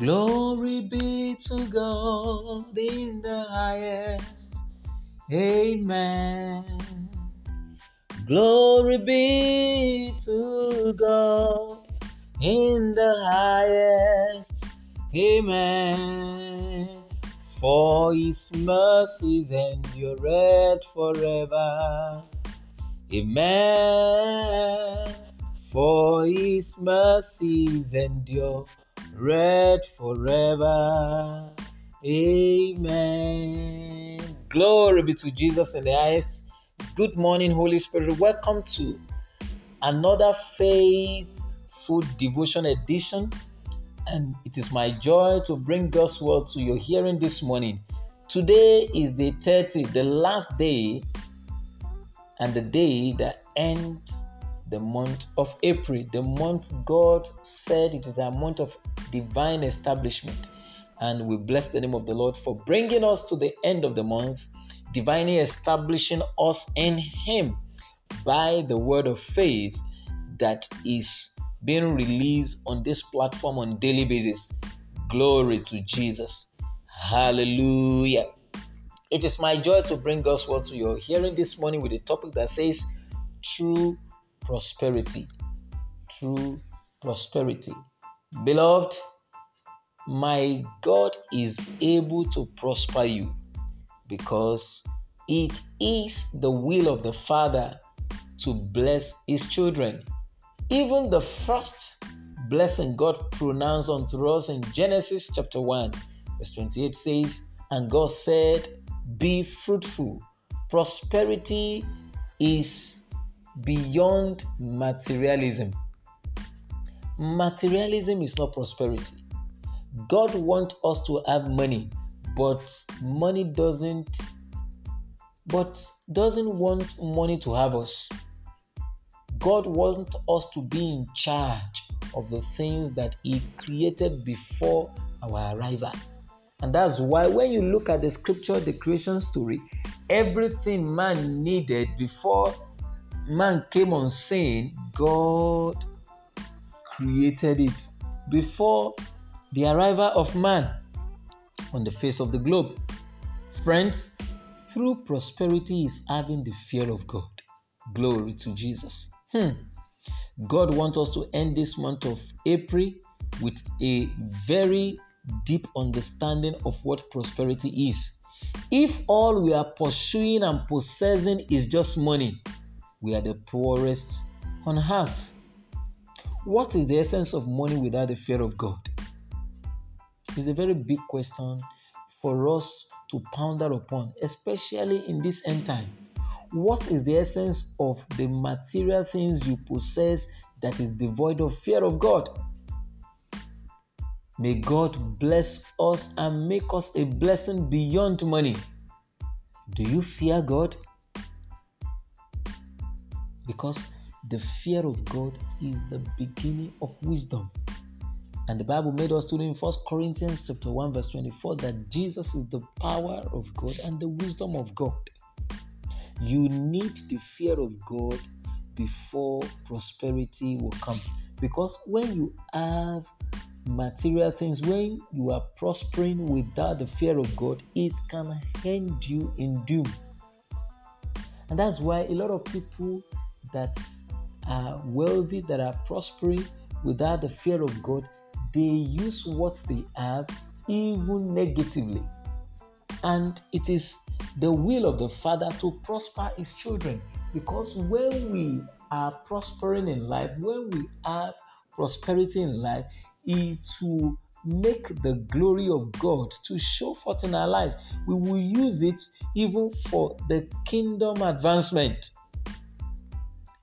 Glory be to God in the highest. Amen. Glory be to God in the highest. Amen. For his mercies endure forever. Amen. For his mercies endure forever. Amen. Glory be to Jesus in the highest. Good morning, Holy Spirit. Welcome to another faithful devotion edition. And it is my joy to bring God's word to your hearing this morning. Today is the 30th, the last day, and the day that ends the month of April. The month God said it is a month of divine establishment. And we bless the name of the Lord for bringing us to the end of the month, divinely establishing us in Him by the word of faith that is being released on this platform on daily basis. Glory to Jesus. Hallelujah. It is my joy to bring word to your hearing this morning with a topic that says true prosperity. True prosperity. Beloved, my God is able to prosper you because it is the will of the Father to bless his children. Even the first blessing God pronounced unto us in Genesis chapter 1, verse 28 says, And God said, Be fruitful. Prosperity is beyond materialism. Materialism is not prosperity. God wants us to have money, but money doesn't but doesn't want money to have us. God wants us to be in charge of the things that He created before our arrival. And that's why when you look at the scripture, the creation story, everything man needed before man came on scene, God created it. Before the arrival of man on the face of the globe. Friends, through prosperity is having the fear of God. Glory to Jesus. Hmm. God wants us to end this month of April with a very deep understanding of what prosperity is. If all we are pursuing and possessing is just money, we are the poorest on earth. What is the essence of money without the fear of God? It's a very big question for us to ponder upon, especially in this end time. What is the essence of the material things you possess that is devoid of fear of God? May God bless us and make us a blessing beyond money. Do you fear God? Because the fear of God is the beginning of wisdom. And the Bible made us to know in 1 Corinthians chapter 1, verse 24, that Jesus is the power of God and the wisdom of God. You need the fear of God before prosperity will come. Because when you have material things, when you are prospering without the fear of God, it can end you in doom. And that's why a lot of people that are wealthy, that are prospering without the fear of God, they use what they have even negatively. And it is the will of the Father to prosper His children. Because when we are prospering in life, when we have prosperity in life, it will make the glory of God to show forth in our lives. We will use it even for the kingdom advancement.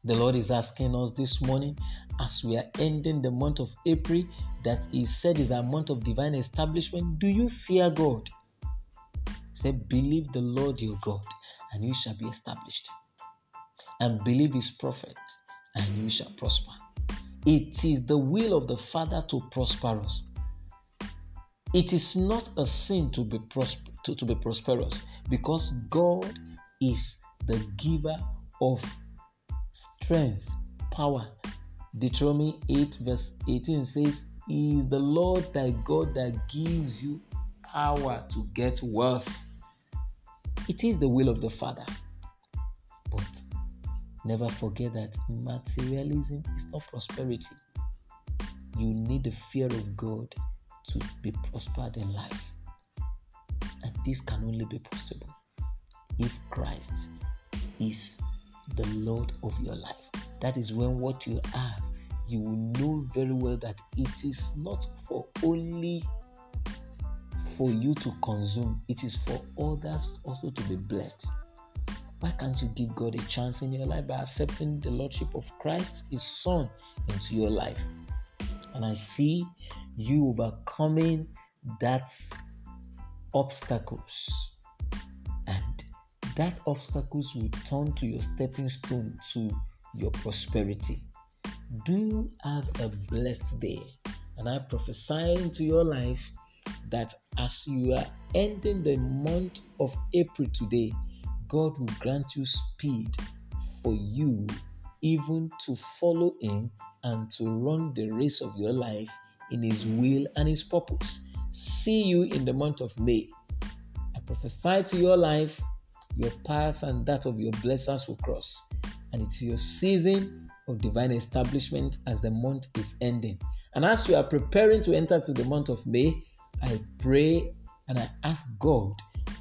The Lord is asking us this morning as we are ending the month of April that He said is a month of divine establishment. Do you fear God? Say, believe the Lord your God, and you shall be established. And believe His prophet, and you shall prosper. It is the will of the Father to prosper us. It is not a sin to be, prosper, to, to be prosperous because God is the giver of strength, power. Deuteronomy 8, verse 18 says, He is the Lord thy God that gives you power to get wealth. It is the will of the Father. But never forget that materialism is not prosperity. You need the fear of God to be prospered in life. And this can only be possible if Christ is Lord of your life. That is when what you have, you will know very well that it is not for only for you to consume, it is for others also to be blessed. Why can't you give God a chance in your life by accepting the Lordship of Christ, His Son, into your life? And I see you overcoming that obstacles. That obstacles will turn to your stepping stone to your prosperity. Do have a blessed day. And I prophesy into your life that as you are ending the month of April today, God will grant you speed for you even to follow Him and to run the race of your life in His will and His purpose. See you in the month of May. I prophesy to your life, your path and that of your blessings will cross. And it's your season of divine establishment as the month is ending. And as you are preparing to enter to the month of May, I pray and I ask God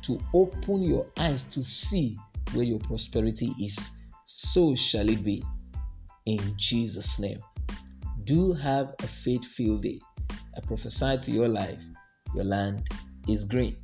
to open your eyes to see where your prosperity is. So shall it be. In Jesus' name. Do have a faith filled day. I prophesy to your life, your land is green.